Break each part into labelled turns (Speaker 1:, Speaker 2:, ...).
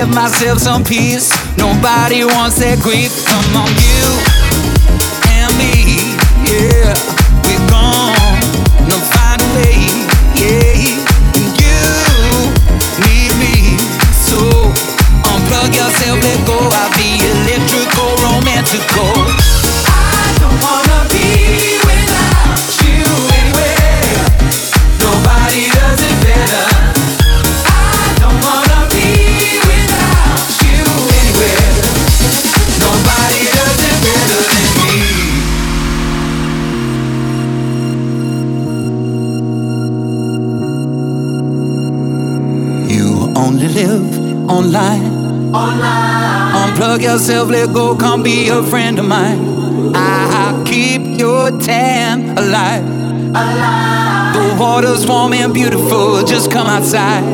Speaker 1: give myself some peace. Nobody wants that grief. Come on, you and me. Yeah, we're gonna find a way. Yeah, and you need me. So unplug yourself, let go. I'll be electrico, romantico. Online.
Speaker 2: Online,
Speaker 1: Unplug yourself, let go, come be a friend of mine. I'll keep your tan alive.
Speaker 2: alive.
Speaker 1: The water's warm and beautiful, just come outside.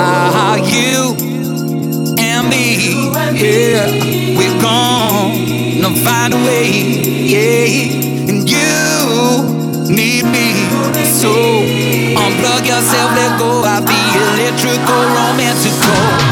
Speaker 1: Ah, you and me, yeah, we're gonna find a way, yeah, and you need me. So unplug yourself, let go. I'll be
Speaker 2: electrico, romantico.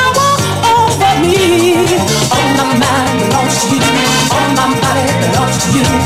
Speaker 2: you.